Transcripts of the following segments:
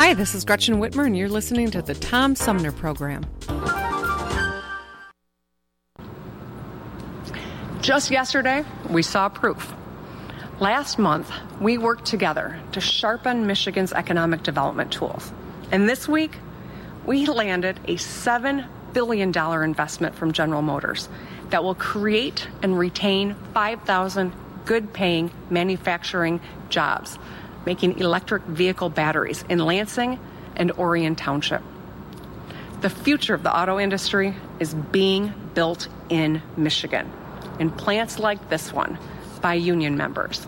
Hi, this is Gretchen Whitmer, and you're listening to the Tom Sumner Program. Just yesterday, we saw proof. Last month, we worked together to sharpen Michigan's economic development tools. And this week, we landed a $7 billion investment from General Motors that will create and retain 5,000 good paying manufacturing jobs, making electric vehicle batteries in Lansing and Orion Township. The future of the auto industry is being built in Michigan in plants like this one by union members.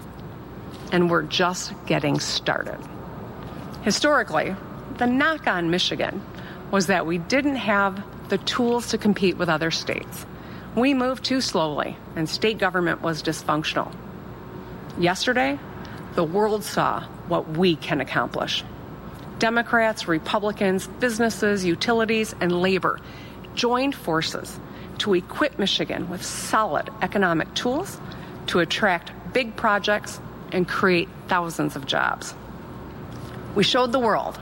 And we're just getting started. Historically, the knock on Michigan was that we didn't have the tools to compete with other states. We moved too slowly, and state government was dysfunctional. Yesterday, the world saw what we can accomplish. Democrats, Republicans, businesses, utilities, and labor joined forces to equip Michigan with solid economic tools to attract big projects and create thousands of jobs. We showed the world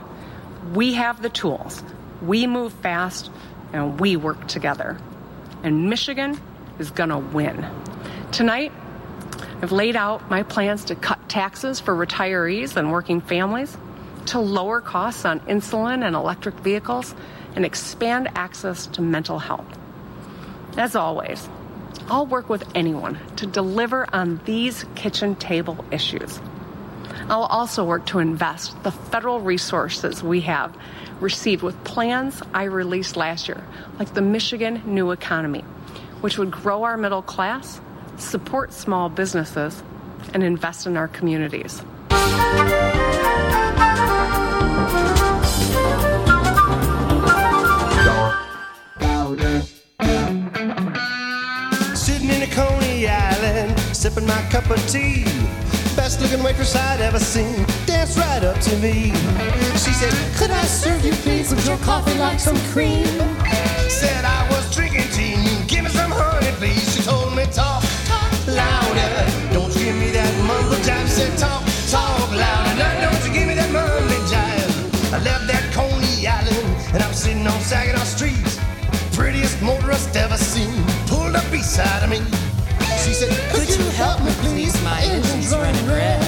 we have the tools, we move fast, and we work together. And Michigan is going to win. Tonight, I've laid out my plans to cut taxes for retirees and working families, to lower costs on insulin and electric vehicles, and expand access to mental health. As always, I'll work with anyone to deliver on these kitchen table issues. I'll also work to invest the federal resources we have received with plans I released last year, like the Michigan New Economy, which would grow our middle class, support small businesses, and invest in our communities. Sitting in a Coney Island, sipping my cup of tea. Best looking waitress I'd ever seen, right up to me. She said, Could I serve you, please, with your coffee like some cream? Said I was drinking tea, give me some honey, please. She told me, Talk, Saginaw Street. Prettiest motorist ever seen, pulled up beside of me. She said, Could you help me, please? My engine's running red.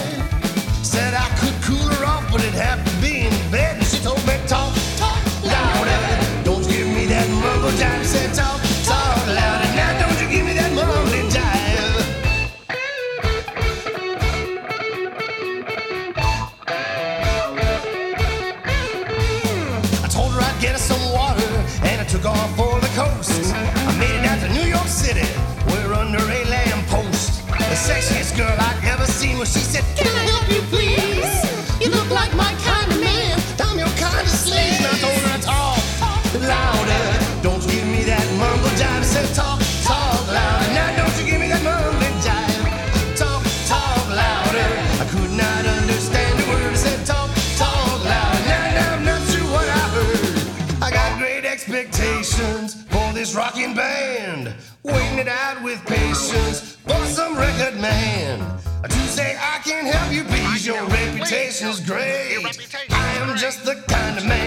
Said I could cool her off, but it'd have to be in bed. And she told me, Talk, talk louder. Don't you give me that mumble jive. Said, talk just the kind of man.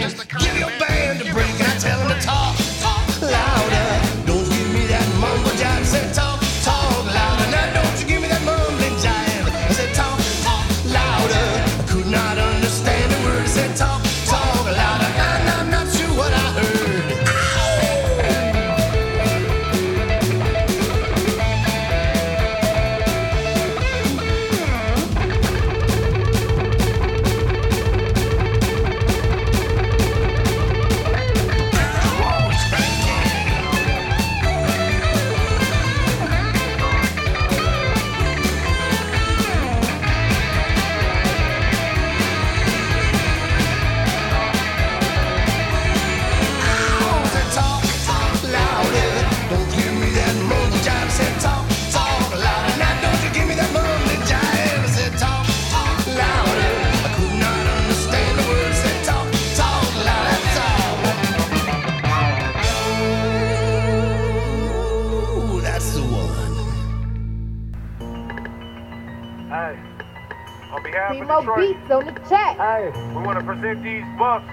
Some beats on the track. Hey, we want to present these buffs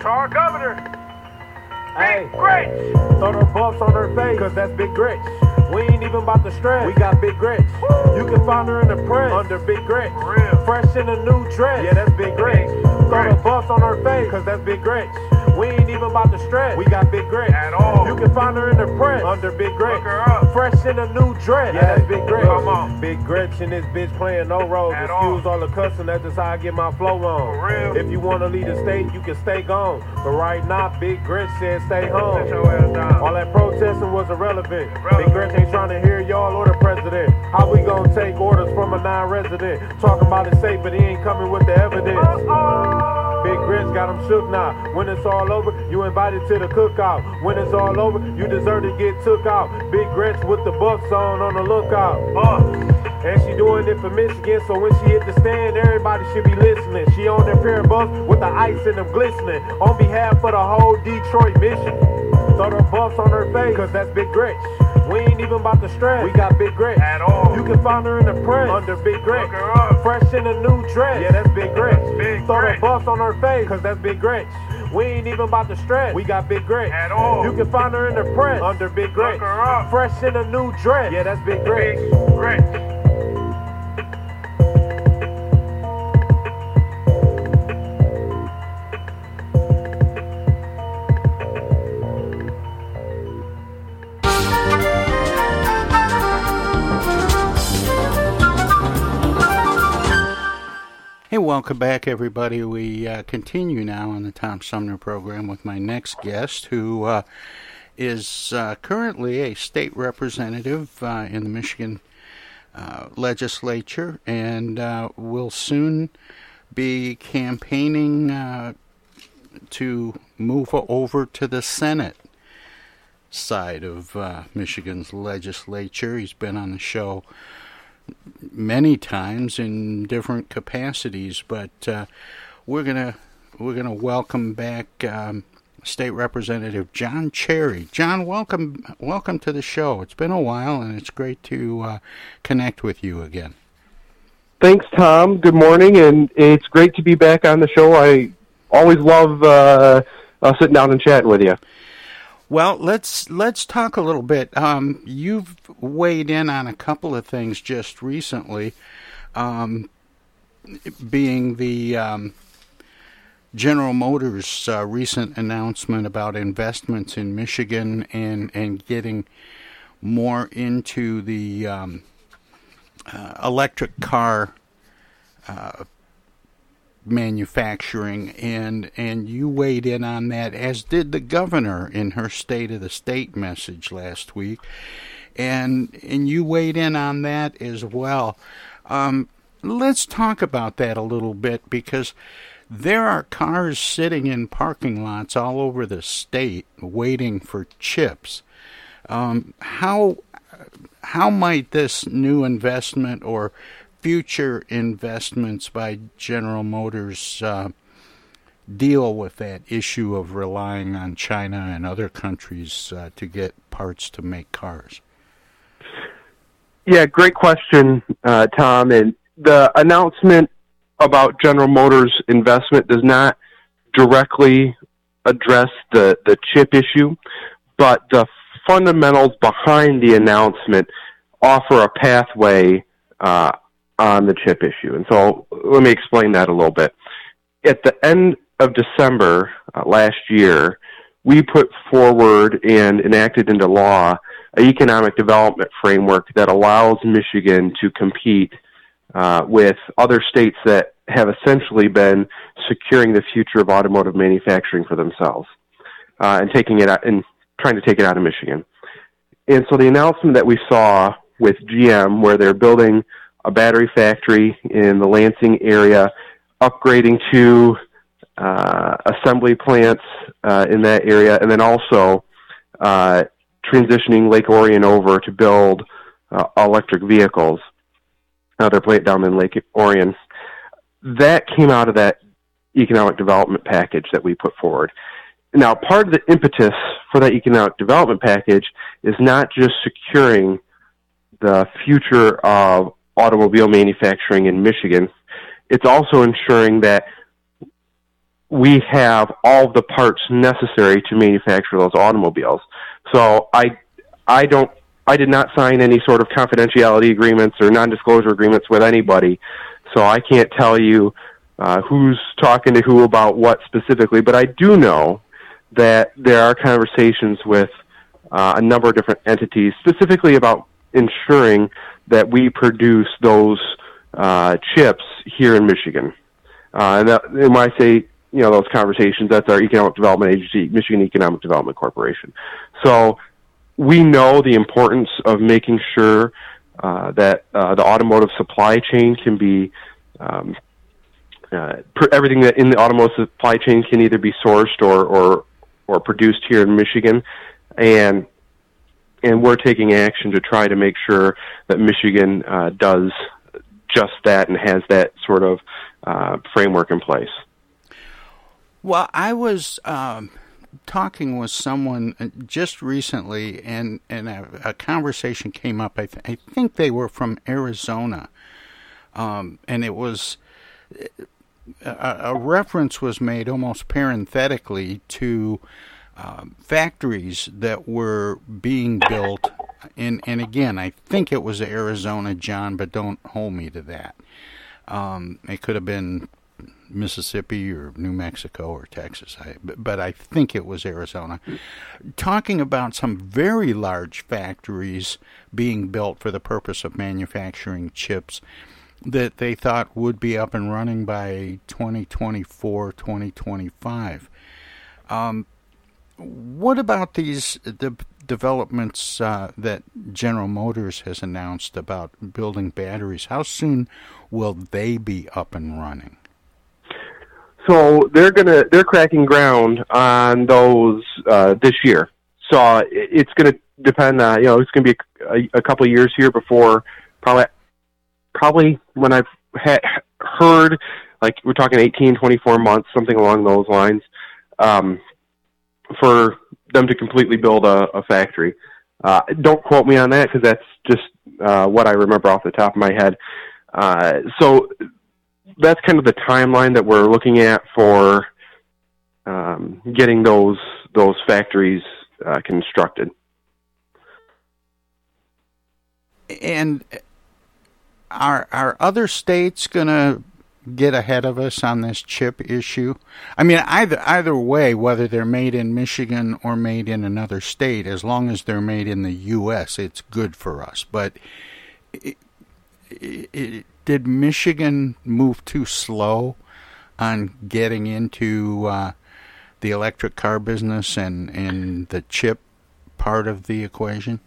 to our governor. Hey, Big Gretch. throw the buffs on her face, cause that's Big Gretch. We ain't even about to stress. We got Big Gretch. You can find her in the press under Big Gretch. Fresh in a new dress. Yeah, that's Big Gretch. Throw the buffs on her face, cause that's Big Gretch. We ain't even about to stretch. We got Big Gretch. At all. You can find her in the press under Big Gretch. Look her up. Fresh in a new dress. Yeah, that's Big Gretch. Come on. Big Gretch and this bitch playing no roles. At Excuse all. all the cussing, that's just how I get my flow on. For real. If you wanna lead the state, you can stay gone. But right now, Big Gretch said stay home. Sit your ass down. All that protesting was irrelevant. Irrelevant. Big Gretch ain't trying to hear y'all or the president. How we gonna take orders from a non-resident? Talking about it safe, but he ain't coming with the evidence. Big Gretch got him shook now. When it's all over, you invited to the cookout. When it's all over, you deserve to get took out. Big Gretch with the buffs on on the lookout. Uh, And she doing it for Michigan, so when she hit the stand, everybody should be listening. She on that pair of buffs with the ice in them glistening. On behalf of the whole Detroit mission. Throw the buffs on her face, cause that's Big Gretch. We ain't even about to stress. We got Big Gretch. At all. You can find her in the press under Big Gretch. Look her up. Fresh in a new dress. Yeah, that's Big Gretch. Big Throw Gretch. the buffs on her face, cause that's Big Gretch. We ain't even about to stress. We got Big Gretch. At all. You can find her in the press under Big Gretch. Look her up. Fresh in a new dress. Yeah, that's Big Gretch. Big Gretch. Hey, welcome back, everybody. We uh, continue now on the Tom Sumner program with my next guest, who uh, is uh, currently a state representative uh, in the Michigan uh, legislature and uh, will soon be campaigning to move over to the Senate side of Michigan's legislature. He's been on the show many times in different capacities, but uh, we're gonna we're gonna welcome back um, State Representative John Cherry. John, welcome welcome to the show. It's been a while, and it's great to uh, connect with you again. Thanks, Tom. Good morning, and it's great to be back on the show. I always love uh, uh, sitting down and chatting with you. Well, let's let's talk a little bit. Um, you've weighed in on a couple of things just recently, um, being the um, General Motors' uh, recent announcement about investments in Michigan and and getting more into the um, uh, electric car uh, manufacturing and and you weighed in on that as did the governor in her state of the state message last week. And and you weighed in on that as well. Um, let's talk about that a little bit because there are cars sitting in parking lots all over the state waiting for chips. Um, how how might this new investment or future investments by General Motors uh, deal with that issue of relying on China and other countries uh, to get parts to make cars? Yeah, great question, uh, Tom. And the announcement about General Motors' investment does not directly address the, the chip issue, but the fundamentals behind the announcement offer a pathway uh, on the chip issue. And so let me explain that a little bit. At the end of December uh, last year, we put forward and enacted into law an economic development framework that allows Michigan to compete uh, with other states that have essentially been securing the future of automotive manufacturing for themselves uh, and taking it out and trying to take it out of Michigan. And so the announcement that we saw with GM, where they're building a battery factory in the Lansing area, upgrading to uh, assembly plants uh, in that area, and then also uh, transitioning Lake Orion over to build uh, electric vehicles. Another plant down in Lake Orion. That came out of that economic development package that we put forward. Now, part of the impetus for that economic development package is not just securing the future of automobile manufacturing in Michigan. it's also ensuring that we have all the parts necessary to manufacture those automobiles. So I, I don't, I did not sign any sort of confidentiality agreements or non-disclosure agreements with anybody, so I can't tell you uh, who's talking to who about what specifically. But I do know that there are conversations with uh, a number of different entities, specifically about ensuring that we produce those uh, chips here in Michigan. Uh, and, that, and when I say you know those conversations, that's our economic development agency, Michigan Economic Development Corporation. So we know the importance of making sure uh, that uh, the automotive supply chain can be um, uh, everything that in the automotive supply chain can either be sourced or or or produced here in Michigan, and and we're taking action to try to make sure that Michigan uh, does just that and has that sort of uh, framework in place. Well, I was um, talking with someone uh, just recently, and and a, a conversation came up. I, th- I, think they were from Arizona, um, and it was a, a, reference was made almost parenthetically to uh, factories that were being built. And, and again, I think it was Arizona, John, but don't hold me to that. Um, it could have been Mississippi or New Mexico or Texas, I, but I think it was Arizona, talking about some very large factories being built for the purpose of manufacturing chips that they thought would be up and running by 2024, 2025. Um, what about these the developments uh, that General Motors has announced about building batteries? How soon will they be up and running? So they're gonna they're cracking ground on those uh, this year. So it's gonna depend. Uh, you know, it's gonna be a, a couple of years here before probably probably when I've ha- heard like we're talking 18, 24 months, something along those lines, um, for them to completely build a, a factory. Uh, don't quote me on that because that's just uh, what I remember off the top of my head. Uh, so that's kind of the timeline that we're looking at for um, getting those those factories uh, constructed. And are are other states going to get ahead of us on this chip issue? I mean, either either way, whether they're made in Michigan or made in another state, as long as they're made in the U.S., it's good for us. But it, it, did Michigan move too slow on getting into uh, the electric car business and and the chip part of the equation?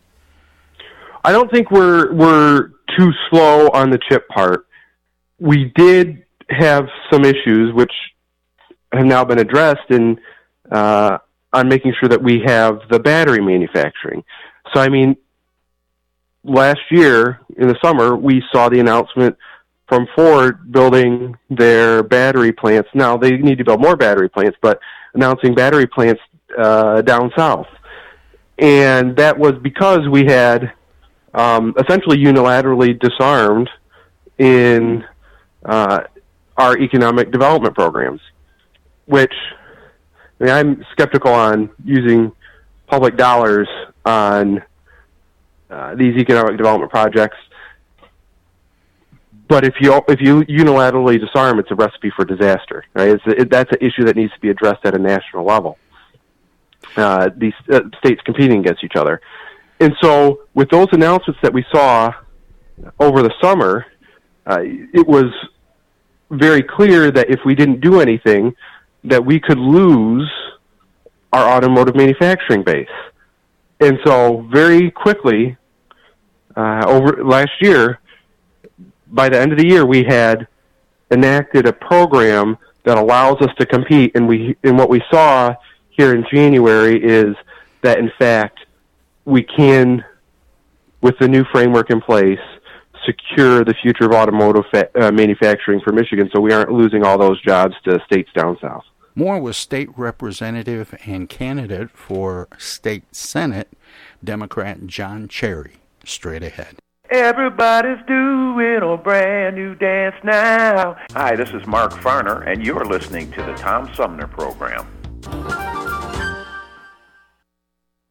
I don't think we're we're too slow on the chip part. We did have some issues which have now been addressed in uh, on making sure that we have the battery manufacturing. So I mean, last year in the summer we saw the announcement from Ford building their battery plants. Now they need to build more battery plants, but announcing battery plants uh, down south, and that was because we had um, essentially unilaterally disarmed in uh, our economic development programs, which I mean, I'm skeptical on using public dollars on uh, these economic development projects. But if you if you unilaterally disarm, it's a recipe for disaster. Right? It's, it, that's an issue that needs to be addressed at a national level. Uh, these uh, states competing against each other. And so, with those announcements that we saw over the summer, uh, it was very clear that if we didn't do anything, that we could lose our automotive manufacturing base. And so, very quickly, uh, over last year, by the end of the year, we had enacted a program that allows us to compete. And we, and what we saw here in January is that, in fact, we can, with the new framework in place, secure the future of automotive fa- uh, manufacturing for Michigan so we aren't losing all those jobs to states down south. More with state representative and candidate for state senate, Democrat John Cherry, straight ahead. Everybody's doing a brand new dance now. Hi, this is Mark Farner, and you're listening to the Tom Sumner Program.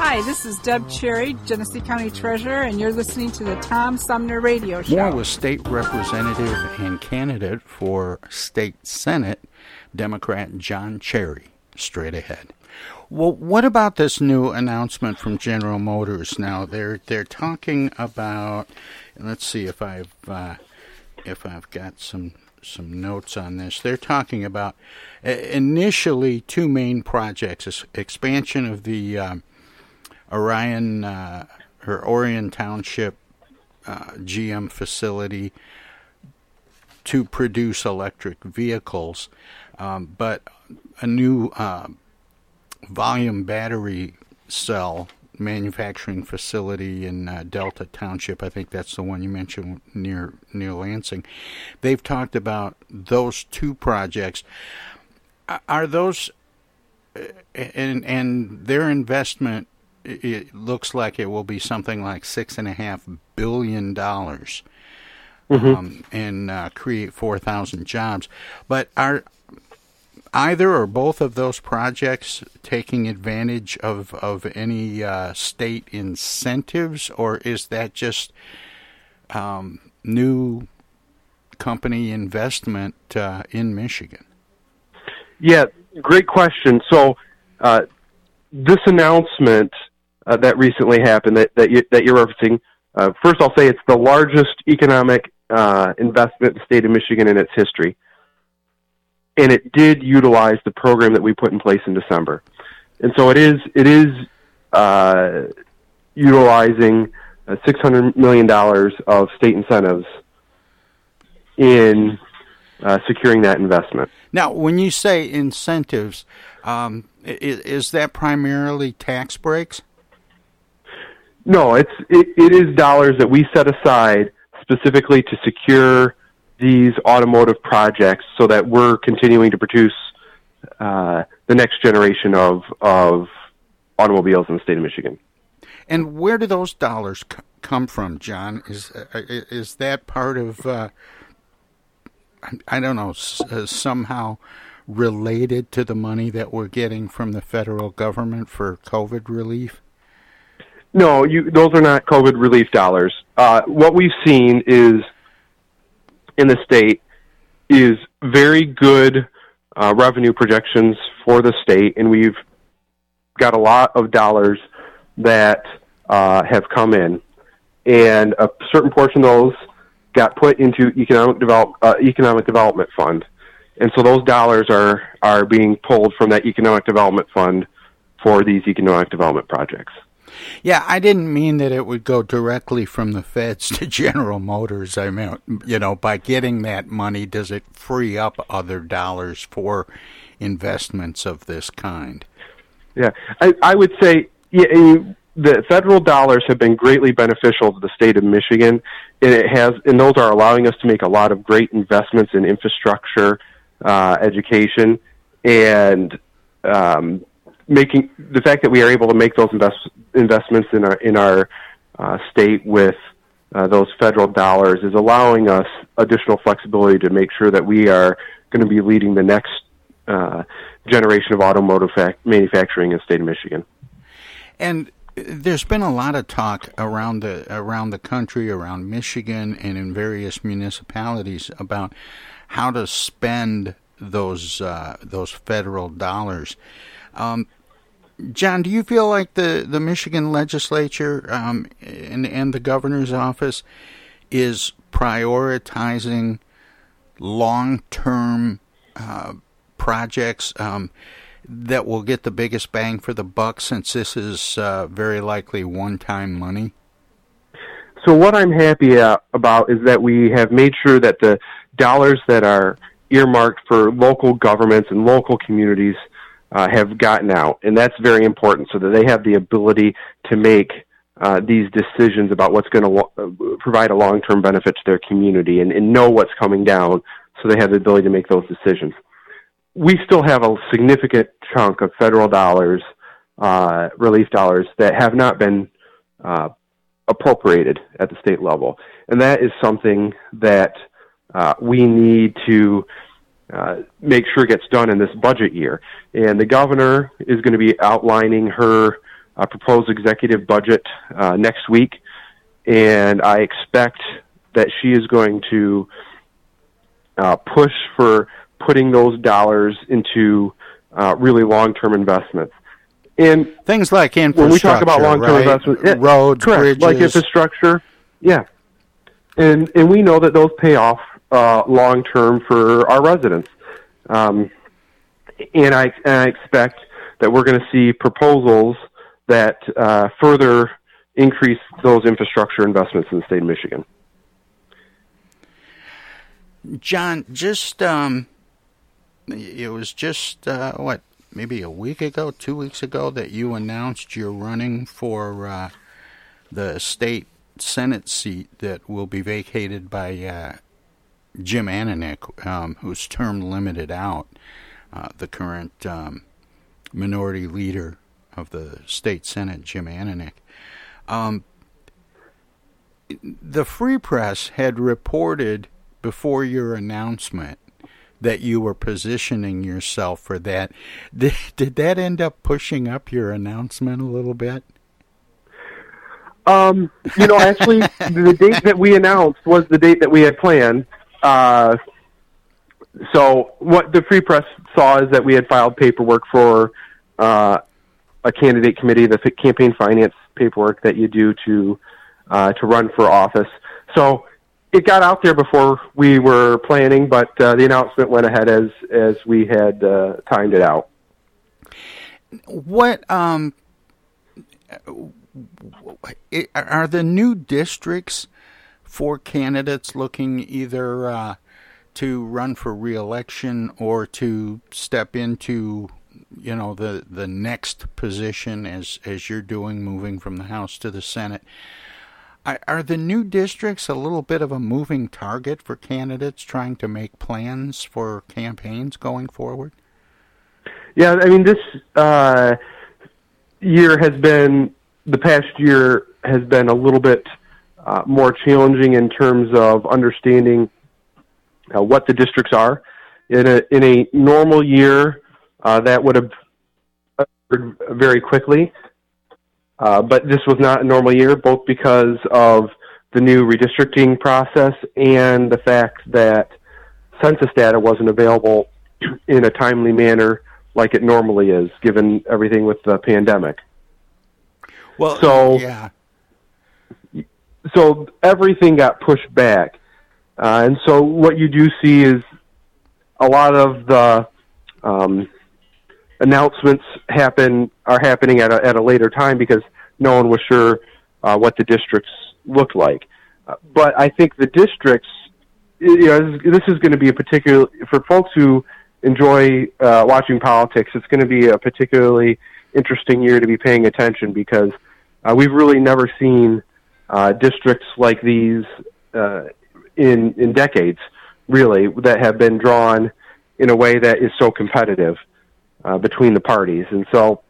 Hi, this is Deb Cherry, Genesee County Treasurer, and you're listening to the Tom Sumner Radio Show. More was State Representative and candidate for State Senate, Democrat John Cherry, straight ahead. Well, what about this new announcement from General Motors? Now they're they're talking about. Let's see if I've uh, if I've got some some notes on this. They're talking about uh, initially two main projects: expansion of the um, Orion, uh, her Orion Township uh, GM facility to produce electric vehicles, um, but a new uh, volume battery cell manufacturing facility in uh, Delta Township. I think that's the one you mentioned near near Lansing. They've talked about those two projects. Are those uh, and and their investment? It looks like it will be something like six and a half billion dollars, Mhm. um, and uh, create four thousand jobs. But are either or both of those projects taking advantage of of any uh, state incentives, or is that just um, new company investment uh, in Michigan? Yeah, great question. So, uh, this announcement uh, that recently happened that that, you, that you're referencing. Uh, first, I'll say it's the largest economic uh, investment in the state of Michigan in its history, and it did utilize the program that we put in place in December. And so it is it is uh, utilizing uh, six hundred million dollars of state incentives in uh, securing that investment. Now, when you say incentives, um, is, is that primarily tax breaks? No, it's it, it is dollars that we set aside specifically to secure these automotive projects, so that we're continuing to produce uh, the next generation of of automobiles in the state of Michigan. And where do those dollars c- come from, John? Is uh, is that part of uh, I- don't know s- uh, somehow related to the money that we're getting from the federal government for COVID relief? No, you, those are not COVID relief dollars. Uh, what we've seen is in the state is very good uh, revenue projections for the state, and we've got a lot of dollars that uh, have come in, and a certain portion of those got put into economic develop uh, economic development fund, and so those dollars are are being pulled from that economic development fund for these economic development projects. Yeah, I didn't mean that it would go directly from the feds to General Motors. I meant, you know, by getting that money, does it free up other dollars for investments of this kind? Yeah, I, I would say yeah, the federal dollars have been greatly beneficial to the state of Michigan, and it has, and those are allowing us to make a lot of great investments in infrastructure, uh, education, and um, making the fact that we are able to make those invest, investments in our in our uh, state with uh, those federal dollars is allowing us additional flexibility to make sure that we are going to be leading the next uh, generation of automotive fac- manufacturing in the state of Michigan. And there's been a lot of talk around the around the country, around Michigan, and in various municipalities about how to spend those uh, those federal dollars. Um, John, do you feel like the, the Michigan legislature um, and and the governor's office is prioritizing long term uh, projects um, that will get the biggest bang for the buck since this is uh, very likely one time money? So what I'm happy uh, about is that we have made sure that the dollars that are earmarked for local governments and local communities uh, have gotten out, and that's very important, so that they have the ability to make uh, these decisions about what's going to lo- provide a long-term benefit to their community, and, and know what's coming down, so they have the ability to make those decisions. We still have a significant chunk of federal dollars, uh, relief dollars, that have not been uh, appropriated at the state level. And that is something that uh, we need to uh, make sure it gets done in this budget year. And the governor is going to be outlining her uh, proposed executive budget uh, next week. And I expect that she is going to uh, push for putting those dollars into uh, really long term investments. And things like when we talk about infrastructure, long term right? investment, yeah, Roads, correct, like bridges. infrastructure, yeah, and and we know that those pay off uh, long term for our residents. Um, and I and I expect that we're going to see proposals that uh, further increase those infrastructure investments in the state of Michigan. John, just um, it was just uh, what maybe a week ago, two weeks ago, that you announced you're running for uh, the state Senate seat that will be vacated by uh, Jim Ananich, um, whose term limited out, uh, the current um, minority leader of the state Senate, Jim Ananich. Um, the Free Press had reported before your announcement that you were positioning yourself for that. Did, did that end up pushing up your announcement a little bit? Um, you know, actually, the date that we announced was the date that we had planned. Uh, so what the Free Press saw is that we had filed paperwork for uh, a candidate committee, the campaign finance paperwork that you do to uh, to run for office. So it got out there before we were planning, but uh, the announcement went ahead as as we had uh, timed it out. What um are the new districts for candidates looking either uh, to run for reelection or to step into you know the the next position as as you're doing moving from the house to the senate are the new districts a little bit of a moving target for candidates trying to make plans for campaigns going forward? Yeah, I mean, this uh, year has been, the past year has been a little bit uh, more challenging in terms of understanding uh, what the districts are. In a, in a normal year, uh, that would have occurred very quickly. Uh, but this was not a normal year, both because of the new redistricting process and the fact that census data wasn't available in a timely manner like it normally is, given everything with the pandemic. Well, so yeah. So everything got pushed back, uh, and so what you do see is a lot of the um, announcements happen are happening at a, at a later time because no one was sure uh, what the districts looked like. Uh, but I think the districts, you know, this is going to be a particular for folks who enjoy uh, watching politics. It's going to be a particularly interesting year to be paying attention because uh, we've really never seen uh, districts like these uh, in in decades, really, that have been drawn in a way that is so competitive uh, between the parties. And so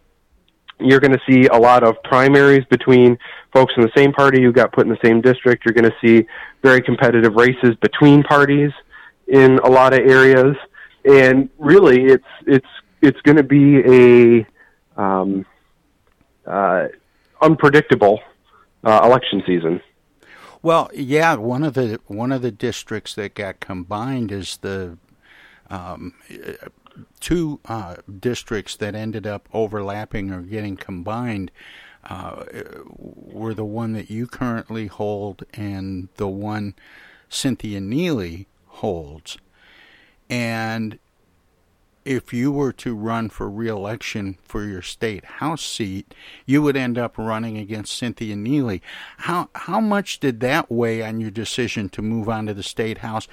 you're going to see a lot of primaries between folks in the same party who got put in the same district. You're going to see very competitive races between parties in a lot of areas, and really, it's it's it's going to be a um, uh, unpredictable uh, election season. Well, yeah, one of the one of the districts that got combined is the um, two uh, districts that ended up overlapping or getting combined uh, were the one that you currently hold and the one Cynthia Neeley holds. And if you were to run for reelection for your state house seat, you would end up running against Cynthia Neeley. How how much did that weigh on your decision to move on to the state house?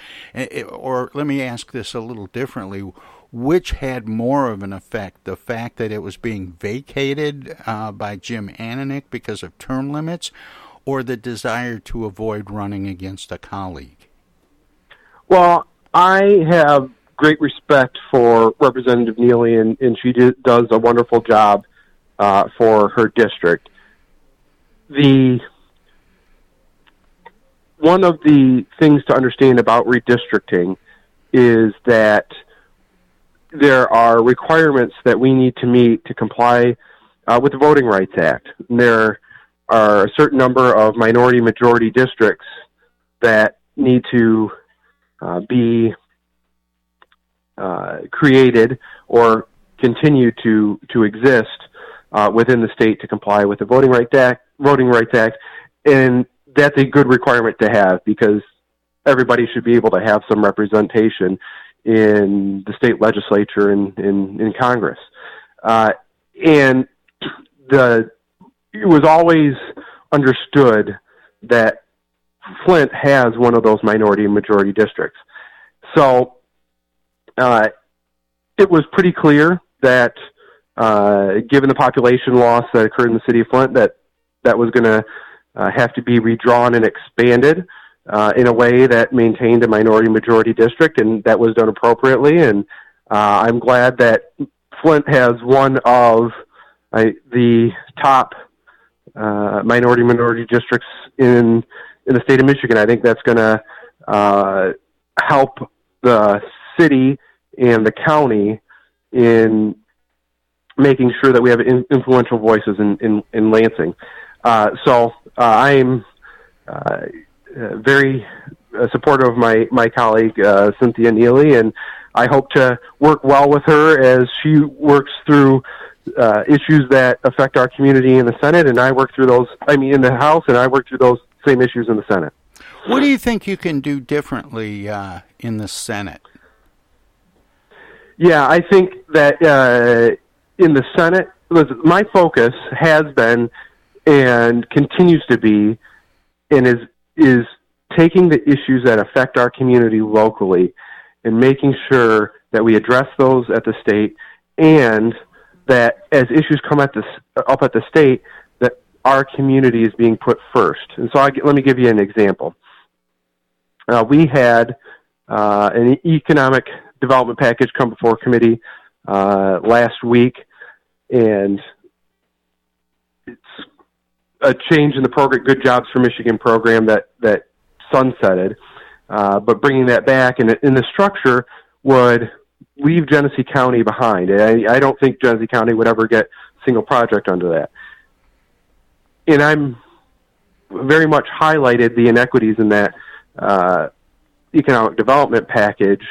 Or let me ask this a little differently which had more of an effect? The fact that it was being vacated uh, by Jim Ananich because of term limits, or the desire to avoid running against a colleague? Well, I have great respect for Representative Neeley, and, and she do, does a wonderful job uh, for her district. The one of the things to understand about redistricting is that there are requirements that we need to meet to comply uh, with the Voting Rights Act. And there are a certain number of minority majority districts that need to uh, be uh, created or continue to to exist uh, within the state to comply with the Voting Rights Act. Voting Rights Act, and that's a good requirement to have because everybody should be able to have some representation in the state legislature and in, in Congress. Uh, and the it was always understood that Flint has one of those minority and majority districts. So uh, it was pretty clear that uh, given the population loss that occurred in the city of Flint, that that was going to uh, have to be redrawn and expanded uh, in a way that maintained a minority majority district, and that was done appropriately. And uh, I'm glad that Flint has one of uh, the top uh, minority minority districts in in the state of Michigan. I think that's going to uh, help the city and the county in making sure that we have in, influential voices in in, in Lansing. Uh, so uh, I'm uh, very supportive of my my colleague uh, Cynthia Neeley, and I hope to work well with her as she works through uh, issues that affect our community in the Senate, and I work through those. I mean, in the House, and I work through those same issues in the Senate. What do you think you can do differently uh, in the Senate? Yeah, I think that uh, in the Senate, my focus has been and continues to be, and is is taking the issues that affect our community locally and making sure that we address those at the state and that as issues come at this up at the state that our community is being put first. And so I, let me give you an example. Uh, we had uh, an economic development package come before committee uh, last week and it's a change in the program good jobs for michigan program that that sunsetted uh, but bringing that back and in the structure would leave Genesee County behind. I, I don't think Genesee County would ever get a single project under that. And I'm very much highlighted the inequities in that uh, economic development package,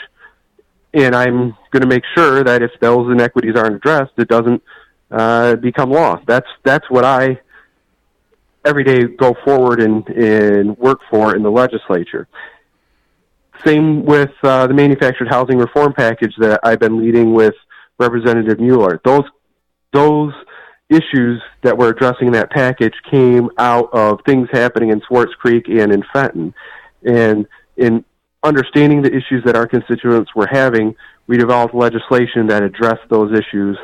and I'm going to make sure that if those inequities aren't addressed, it doesn't uh, become law. That's that's what I every day go forward and, and work for in the legislature. Same with uh, the manufactured housing reform package that I've been leading with Representative Mueller. Those those issues that we're addressing in that package came out of things happening in Swartz Creek and in Fenton. And in understanding the issues that our constituents were having, we developed legislation that addressed those issues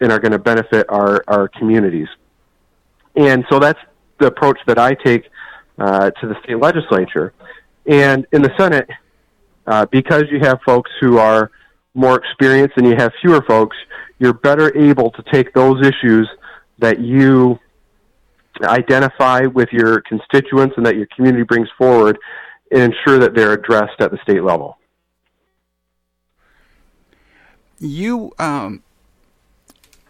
and are going to benefit our, our communities. And so that's the approach that I take uh, to the state legislature. And in the Senate, uh, because you have folks who are more experienced and you have fewer folks, you're better able to take those issues that you identify with your constituents and that your community brings forward and ensure that they're addressed at the state level. You um,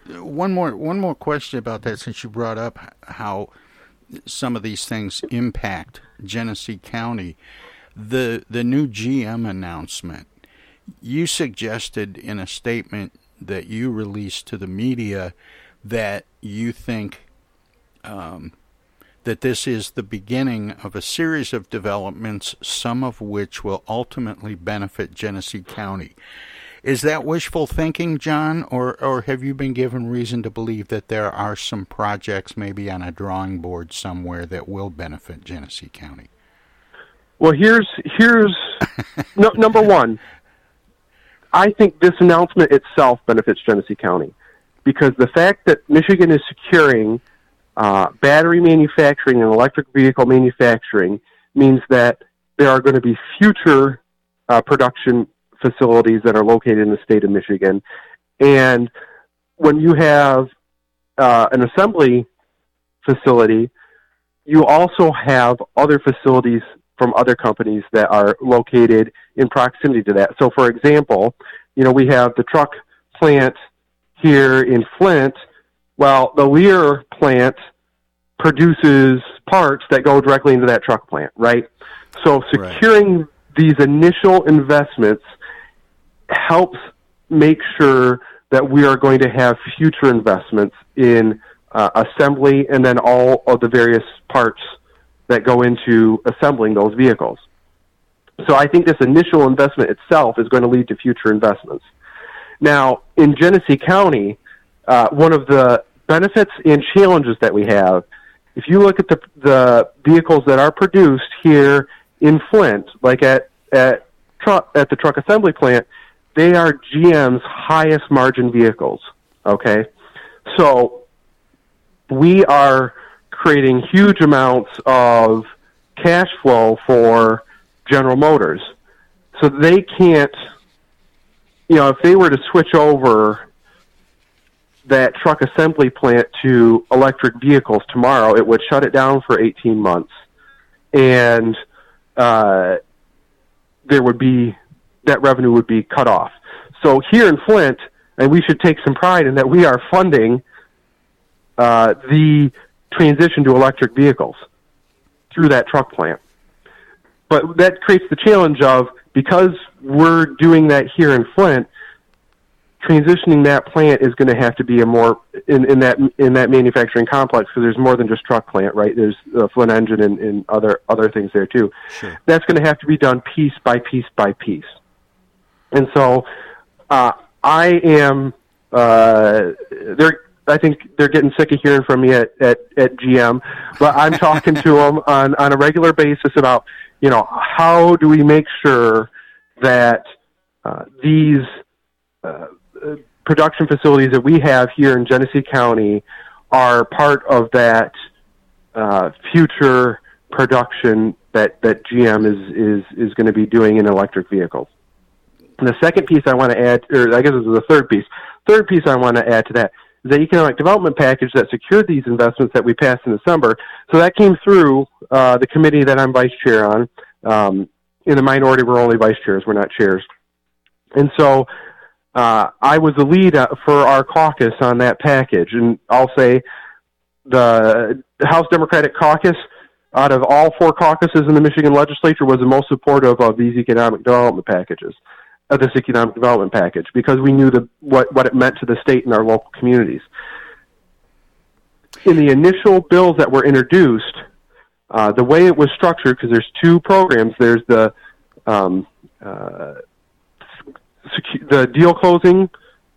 one more one more question about that since you brought up how some of these things impact Genesee County the the new GM announcement. You suggested in a statement that you released to the media that you think um, that this is the beginning of a series of developments, some of which will ultimately benefit Genesee County. Is that wishful thinking, John, or or have you been given reason to believe that there are some projects maybe on a drawing board somewhere that will benefit Genesee County? Well, here's here's no, number one. I think this announcement itself benefits Genesee County because the fact that Michigan is securing uh, battery manufacturing and electric vehicle manufacturing means that there are going to be future uh, production facilities that are located in the state of Michigan. And when you have uh, an assembly facility, you also have other facilities from other companies that are located in proximity to that. So, for example, you know, we have the truck plant here in Flint. Well, the Lear plant produces parts that go directly into that truck plant, right? So, securing right. these initial investments helps make sure that we are going to have future investments in uh, assembly and then all of the various parts that go into assembling those vehicles. So I think this initial investment itself is going to lead to future investments. Now, in Genesee County, uh, one of the benefits and challenges that we have, if you look at the, the vehicles that are produced here in Flint, like at, at, truck, at the truck assembly plant, they are GM's highest margin vehicles. Okay? So we are creating huge amounts of cash flow for General Motors. So they can't, you know, if they were to switch over that truck assembly plant to electric vehicles tomorrow, it would shut it down for 18 months. And uh, there would be, that revenue would be cut off. So here in Flint, and we should take some pride in that we are funding uh, the transition to electric vehicles through that truck plant. But that creates the challenge of because we're doing that here in Flint, transitioning that plant is going to have to be a more in, in that in that manufacturing complex because there's more than just truck plant, right? There's a Flint engine and, and other other things there too. Sure. That's going to have to be done piece by piece by piece. And so, uh, I am. Uh, they're. I think they're getting sick of hearing from me at, at, at GM, but I'm talking to them on, on a regular basis about, you know, how do we make sure that uh, these uh, uh, production facilities that we have here in Genesee County are part of that uh, future production that, that GM is, is, is going to be doing in electric vehicles. And the second piece I want to add, or I guess this is the third piece. Third piece I want to add to that is the economic development package that secured these investments that we passed in December. So that came through uh, the committee that I'm vice chair on. Um, in the minority, we're only vice chairs; we're not chairs. And so uh, I was the lead uh, for our caucus on that package, and I'll say the House Democratic Caucus, out of all four caucuses in the Michigan legislature, was the most supportive of these economic development packages of this economic development package because we knew the, what, what it meant to the state and our local communities. In the initial bills that were introduced, uh, the way it was structured, because there's two programs, there's the um, uh, secu- the deal closing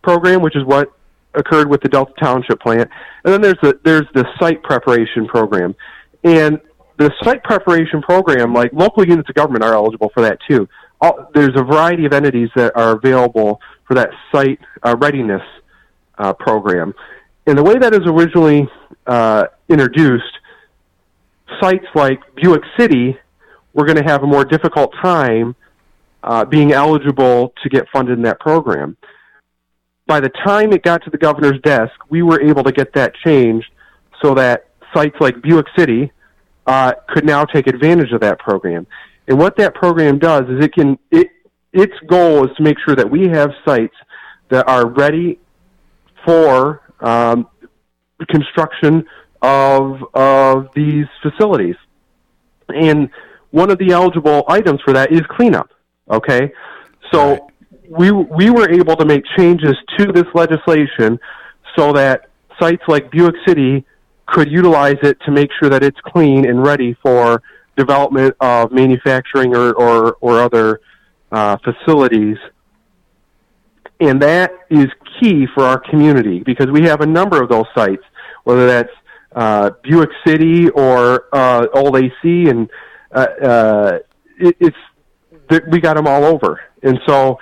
program, which is what occurred with the Delta Township plant, and then there's the there's the site preparation program, and the site preparation program, like local units of government, are eligible for that too. All, there's a variety of entities that are available for that site uh, readiness uh, program. And the way that is originally uh, introduced, sites like Buick City were going to have a more difficult time uh, being eligible to get funded in that program. By the time it got to the governor's desk, we were able to get that changed so that sites like Buick City uh, could now take advantage of that program. And what that program does is it can it its goal is to make sure that we have sites that are ready for um, construction of of these facilities. And one of the eligible items for that is cleanup. Okay, so we we were able to make changes to this legislation so that sites like Buick City could utilize it to make sure that it's clean and ready for development of manufacturing or, or, or other uh, facilities. And that is key for our community because we have a number of those sites, whether that's uh, Buick City or uh, Old AC, and uh, uh, it, it's we got them all over. And so,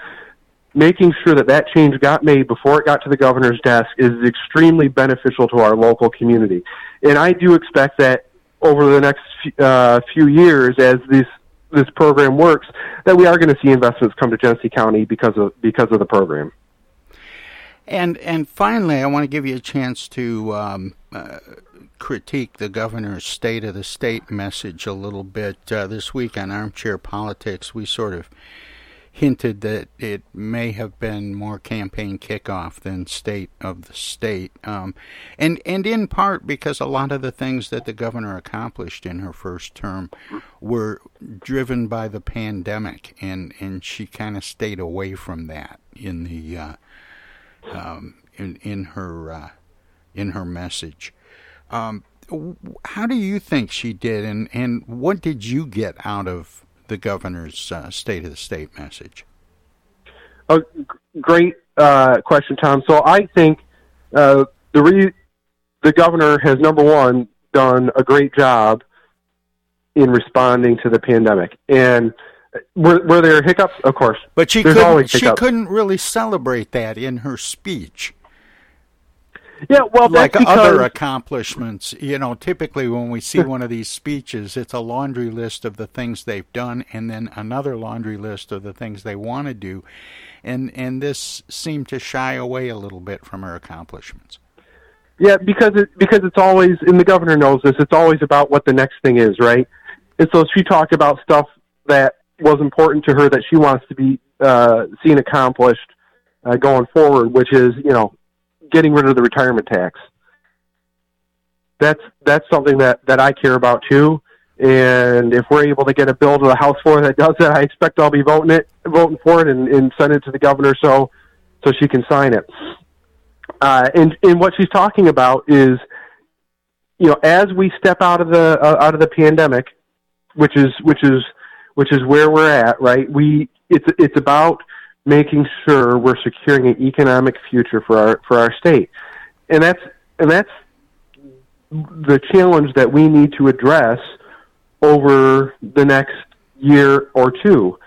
making sure that that change got made before it got to the governor's desk is extremely beneficial to our local community. And I do expect that over the next uh, few years as this this program works that we are going to see investments come to Genesee County because of because of the program. And and finally, I want to give you a chance to um, uh, critique the governor's state of the state message a little bit uh, this week on Armchair Politics. We sort of hinted that it may have been more campaign kickoff than state of the state, um, and and in part because a lot of the things that the governor accomplished in her first term were driven by the pandemic, and and she kind of stayed away from that in the uh, um, in in her uh, in her message. Um, how do you think she did, and, and what did you get out of the governor's uh, State of the State message? A great uh, question, Tom. So I think uh, the re- the governor has number one done a great job in responding to the pandemic, and were, were there hiccups? Of course, but she couldn't. She couldn't really celebrate that in her speech. Yeah, well, like that's other accomplishments, you know, typically when we see one of these speeches, it's a laundry list of the things they've done, and then another laundry list of the things they want to do, and and this seemed to shy away a little bit from her accomplishments. Yeah, because it because it's always and the governor knows this. It's always about what the next thing is, right? And so she talked about stuff that was important to her that she wants to be uh, seen accomplished uh, going forward, which is you know getting rid of the retirement tax. That's that's something that that I care about too. And if we're able to get a bill to the House floor that does that, I expect I'll be voting it, voting for it, and, and send it to the governor so so she can sign it. Uh, and and what she's talking about is, you know, as we step out of the uh, out of the pandemic, which is which is which is where we're at, right? We it's it's about making sure we're securing an economic future for our for our state, and that's and that's the challenge that we need to address over the next year or two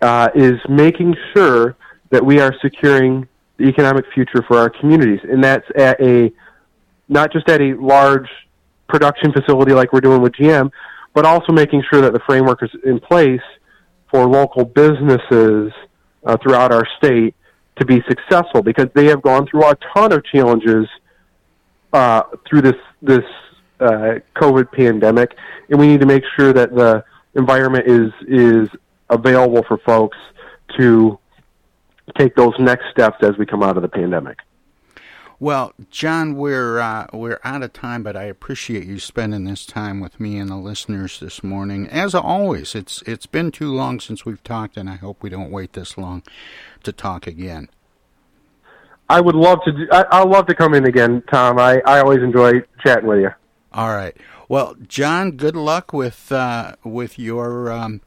uh, is making sure that we are securing the economic future for our communities, and that's at a not just at a large production facility like we're doing with GM, but also making sure that the framework is in place for local businesses uh, throughout our state to be successful because they have gone through a ton of challenges uh, through this this uh, COVID pandemic, and we need to make sure that the environment is is available for folks to take those next steps as we come out of the pandemic. Well, John, we're uh, we're out of time, but I appreciate you spending this time with me and the listeners this morning. As always, it's it's been too long since we've talked, and I hope we don't wait this long to talk again. I would love to. Do, I, I'll love to come in again, Tom. I, I always enjoy chatting with you. All right. Well, John, good luck with uh, with your um,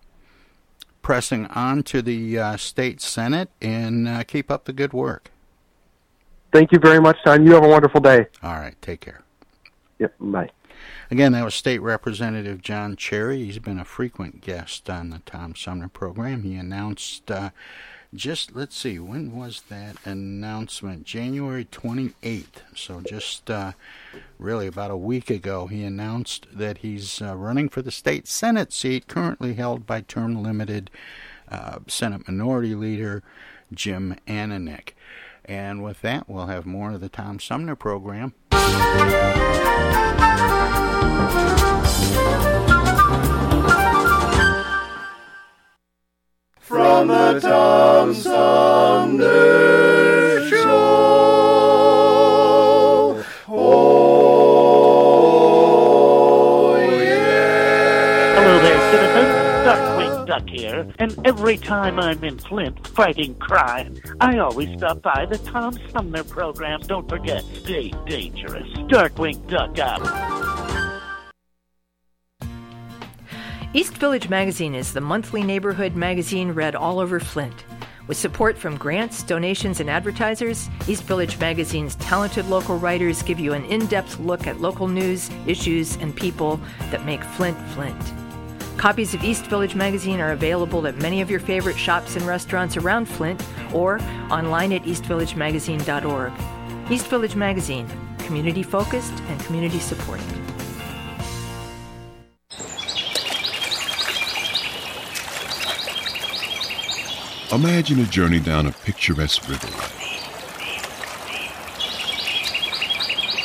pressing on to the uh, state senate, and uh, keep up the good work. Thank you very much, Tom. You have a wonderful day. All right. Take care. Yep. Bye. Again, that was State Representative John Cherry. He's been a frequent guest on the Tom Sumner program. He announced uh, just, let's see, when was that announcement? January 28th. So just uh, really about a week ago, he announced that he's uh, running for the state Senate seat currently held by term limited uh, Senate Minority Leader Jim Ananich. And with that, we'll have more of the Tom Sumner program. From the Tom Sumner Duck here, and every time I'm in Flint fighting crime, I always stop by the Tom Sumner program. Don't forget, stay dangerous. Darkwing Duck out. East Village Magazine is the monthly neighborhood magazine read all over Flint. With support from grants, donations, and advertisers, East Village Magazine's talented local writers give you an in depth look at local news, issues, and people that make Flint Flint. Copies of East Village Magazine are available at many of your favorite shops and restaurants around Flint or online at eastvillagemagazine.org. East Village Magazine, community focused and community supported. Imagine a journey down a picturesque riverway.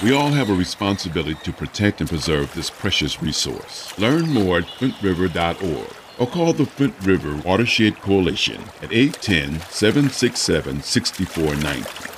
We all have a responsibility to protect and preserve this precious resource. Learn more at flintriver.org or call the Flint River Watershed Coalition at 810 767 6490.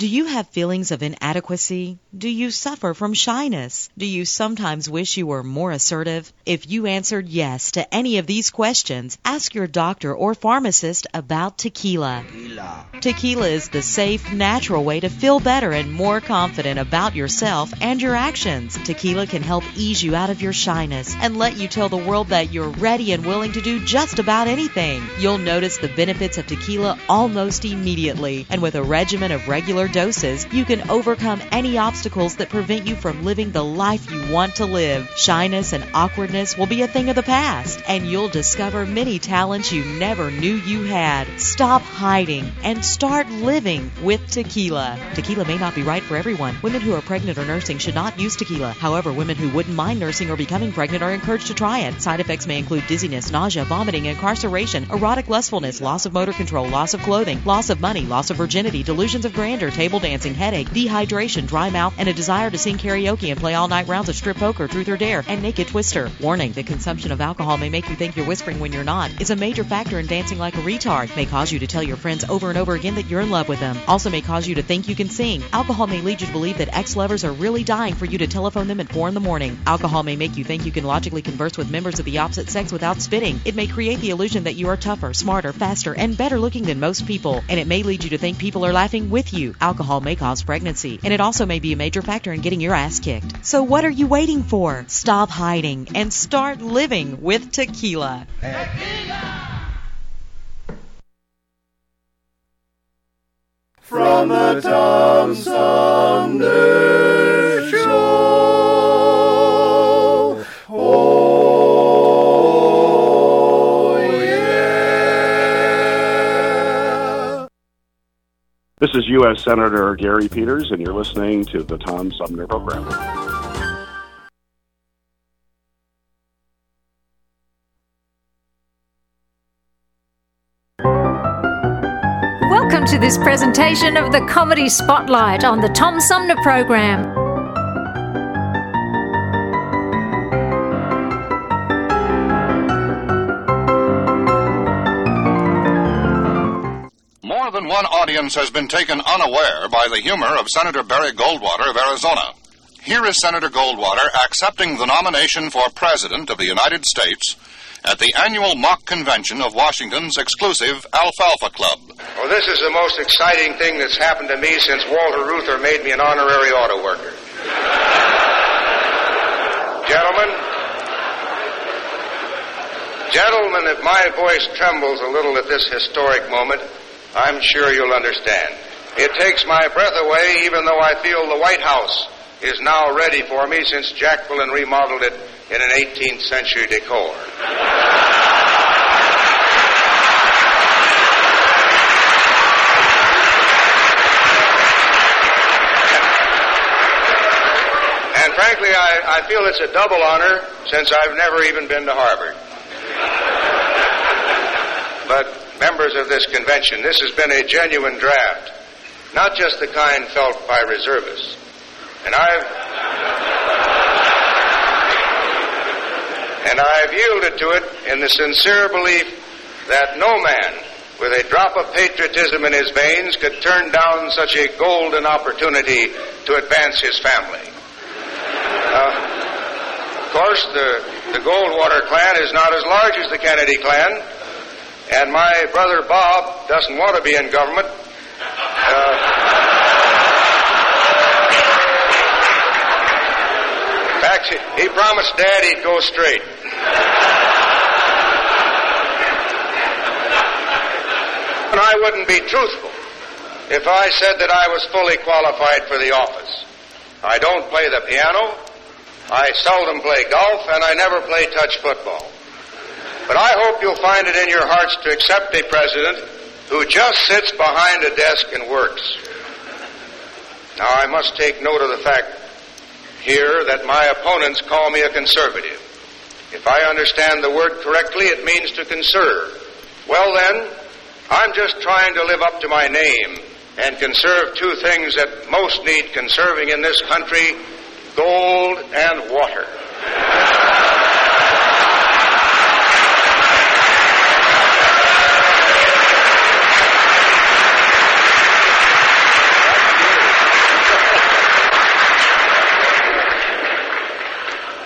Do you have feelings of inadequacy? Do you suffer from shyness? Do you sometimes wish you were more assertive? If you answered yes to any of these questions, ask your doctor or pharmacist about tequila. Tequila is the safe, natural way to feel better and more confident about yourself and your actions. Tequila can help ease you out of your shyness and let you tell the world that you're ready and willing to do just about anything. You'll notice the benefits of tequila almost immediately, and with a regimen of regular doses, you can overcome any obstacles that prevent you from living the life you want to live. Shyness and awkwardness will be a thing of the past, and you'll discover many talents you never knew you had. Stop hiding and start living with tequila. Tequila may not be right for everyone. Women who are pregnant or nursing should not use tequila. However, women who wouldn't mind nursing or becoming pregnant are encouraged to try it. Side effects may include dizziness, nausea, vomiting, incarceration, erotic lustfulness, loss of motor control, loss of clothing, loss of money, loss of virginity, delusions of grandeur, table dancing, headache, dehydration, dry mouth, and a desire to sing karaoke and play all night rounds of strip poker, truth or dare, and naked twister. Warning, the consumption of alcohol may make you think you're whispering when you're not, is a major factor in dancing like a retard, may cause you to tell your friends over and over again that you're in love with them, also may cause you to think you can sing. Alcohol may lead you to believe that ex-lovers are really dying for you to telephone them at 4 in the morning. Alcohol may make you think you can logically converse with members of the opposite sex without spitting. It may create the illusion that you are tougher, smarter, faster, and better looking than most people, and it may lead you to think people are laughing with you. Alcohol may cause pregnancy, and it also may be a major factor in getting your ass kicked. So what are you waiting for? Stop hiding and start living with tequila. From the Tom Sumner Show. Oh, yeah. This is U.S. Senator Gary Peters, and you're listening to the Tom Sumner Program. This presentation of the Comedy Spotlight on the Tom Sumner Program. More than one audience has been taken unaware by the humor of Senator Barry Goldwater of Arizona. Here is Senator Goldwater accepting the nomination for President of the United States at the annual mock convention of Washington's exclusive Alfalfa Club. Well, this is the most exciting thing that's happened to me since Walter Reuther made me an honorary auto worker. Gentlemen, gentlemen, if my voice trembles a little at this historic moment, I'm sure you'll understand. It takes my breath away, even though I feel the White House is now ready for me since Jacqueline remodeled it in an 18th century decor. And frankly, I, I feel it's a double honor since I've never even been to Harvard. But, members of this convention, this has been a genuine draft, not just the kind felt by reservists. And I've. And I've yielded to it in the sincere belief that no man with a drop of patriotism in his veins could turn down such a golden opportunity to advance his family. Uh, of course, the, the Goldwater clan is not as large as the Kennedy clan, and my brother Bob doesn't want to be in government. Uh, he promised Dad he'd go straight. And I wouldn't be truthful if I said that I was fully qualified for the office. I don't play the piano, I seldom play golf, and I never play touch football. But I hope you'll find it in your hearts to accept a president who just sits behind a desk and works. Now, I must take note of the fact here that my opponents call me a conservative. If I understand the word correctly, it means to conserve. Well then, I'm just trying to live up to my name and conserve two things that most need conserving in this country gold and water.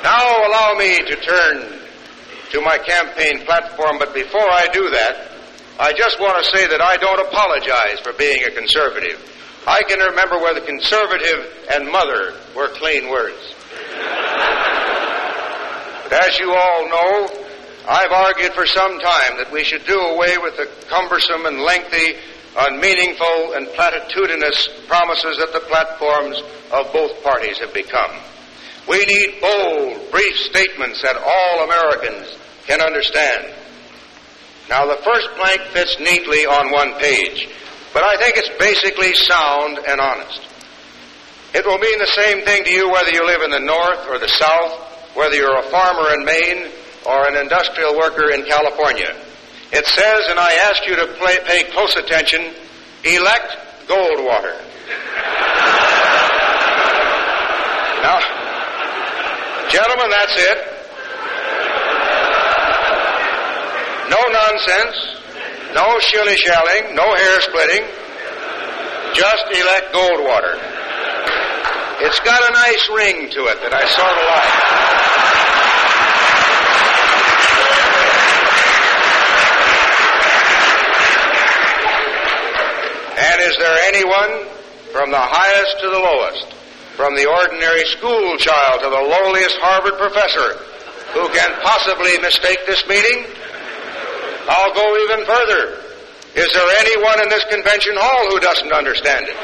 Now allow me to turn to my campaign platform, but before I do that, I just want to say that I don't apologize for being a conservative. I can remember where the conservative and mother were clean words. But as you all know, I've argued for some time that we should do away with the cumbersome and lengthy, unmeaningful, and platitudinous promises that the platforms of both parties have become. We need bold, brief statements that all Americans can understand. Now, the first plank fits neatly on one page, but I think it's basically sound and honest. It will mean the same thing to you whether you live in the North or the South, whether you're a farmer in Maine or an industrial worker in California. It says, and I ask you to play, pay close attention, elect Goldwater. now, gentlemen, that's it. No nonsense, no shilly shallying, no hair splitting. Just elect Goldwater. It's got a nice ring to it that I sort of like. And is there anyone from the highest to the lowest, from the ordinary school child to the lowliest Harvard professor, who can possibly mistake this meeting? I'll go even further. Is there anyone in this convention hall who doesn't understand it?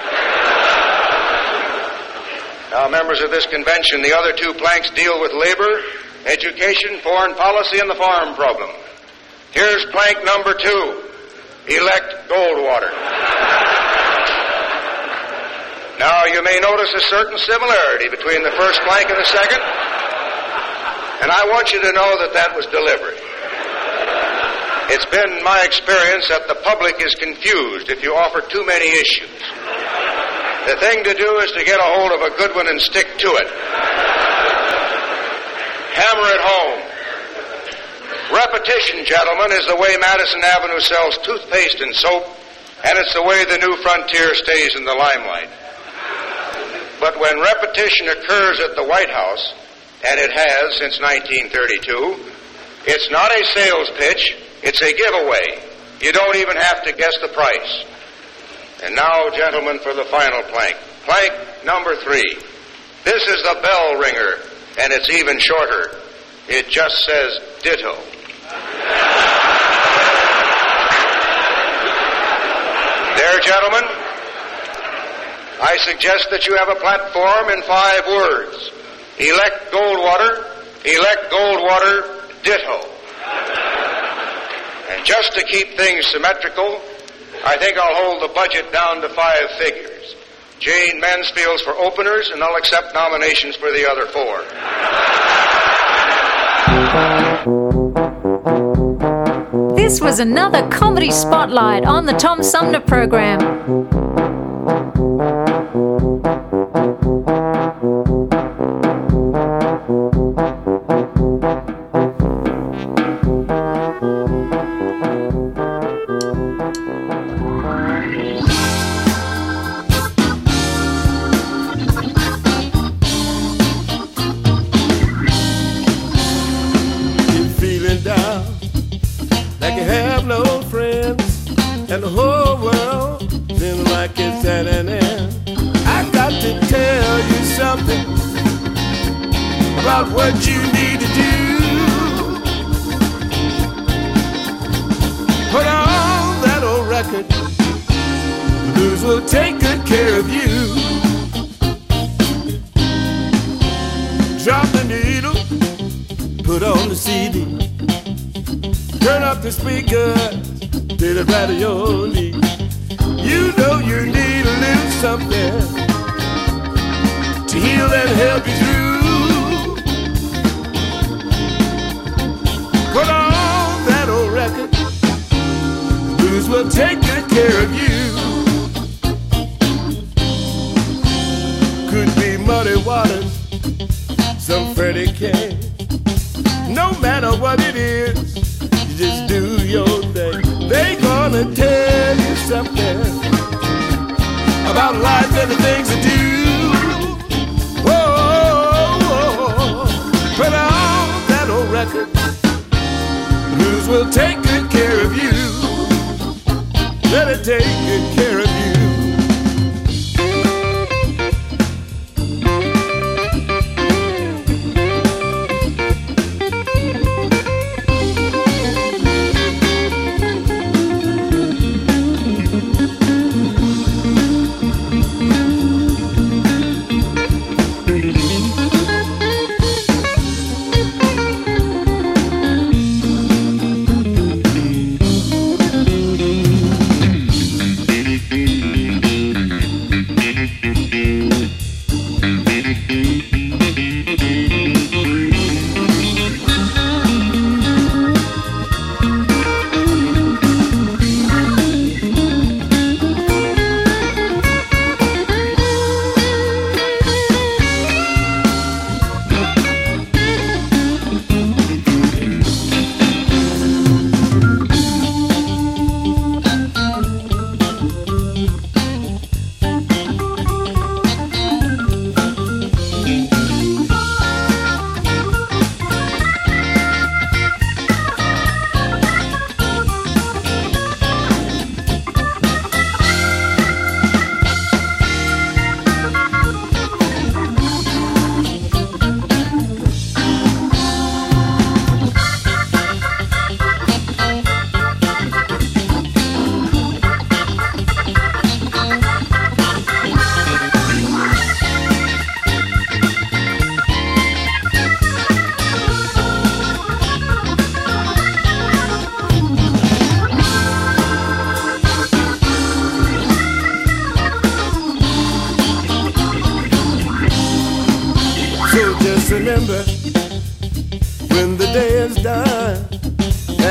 Now, members of this convention, the other two planks deal with labor, education, foreign policy, and the farm problem. Here's plank number two elect Goldwater. Now, you may notice a certain similarity between the first plank and the second, and I want you to know that that was deliberate. It's been my experience that the public is confused if you offer too many issues. The thing to do is to get a hold of a good one and stick to it. Hammer it home. Repetition, gentlemen, is the way Madison Avenue sells toothpaste and soap, and it's the way the new frontier stays in the limelight. But when repetition occurs at the White House, and it has since 1932, it's not a sales pitch, it's a giveaway. You don't even have to guess the price. And now, gentlemen, for the final plank. Plank number three. This is the bell ringer, and it's even shorter. It just says ditto. There, gentlemen, I suggest that you have a platform in five words. Elect Goldwater, elect Goldwater, ditto. And just to keep things symmetrical, I think I'll hold the budget down to five figures. Jayne Mansfield's for openers, and I'll accept nominations for the other four. This was another comedy spotlight on the Tom Sumner program.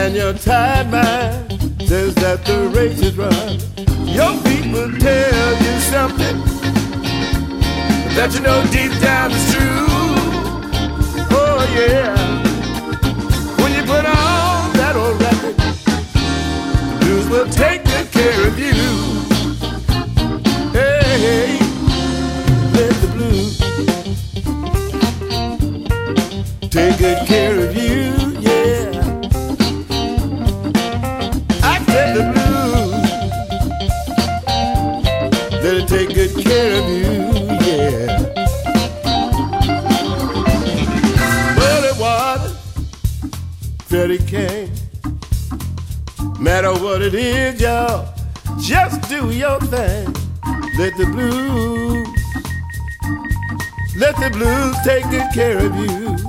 And your tired mind says that the race is run, your feet will tell you something that you know deep down is true. Oh yeah. When you put on that old record, blues will take good care of you. Hey, let the blues take good care of you, what it is, y'all, just do your thing. Let the blues, let the blues take good care of you.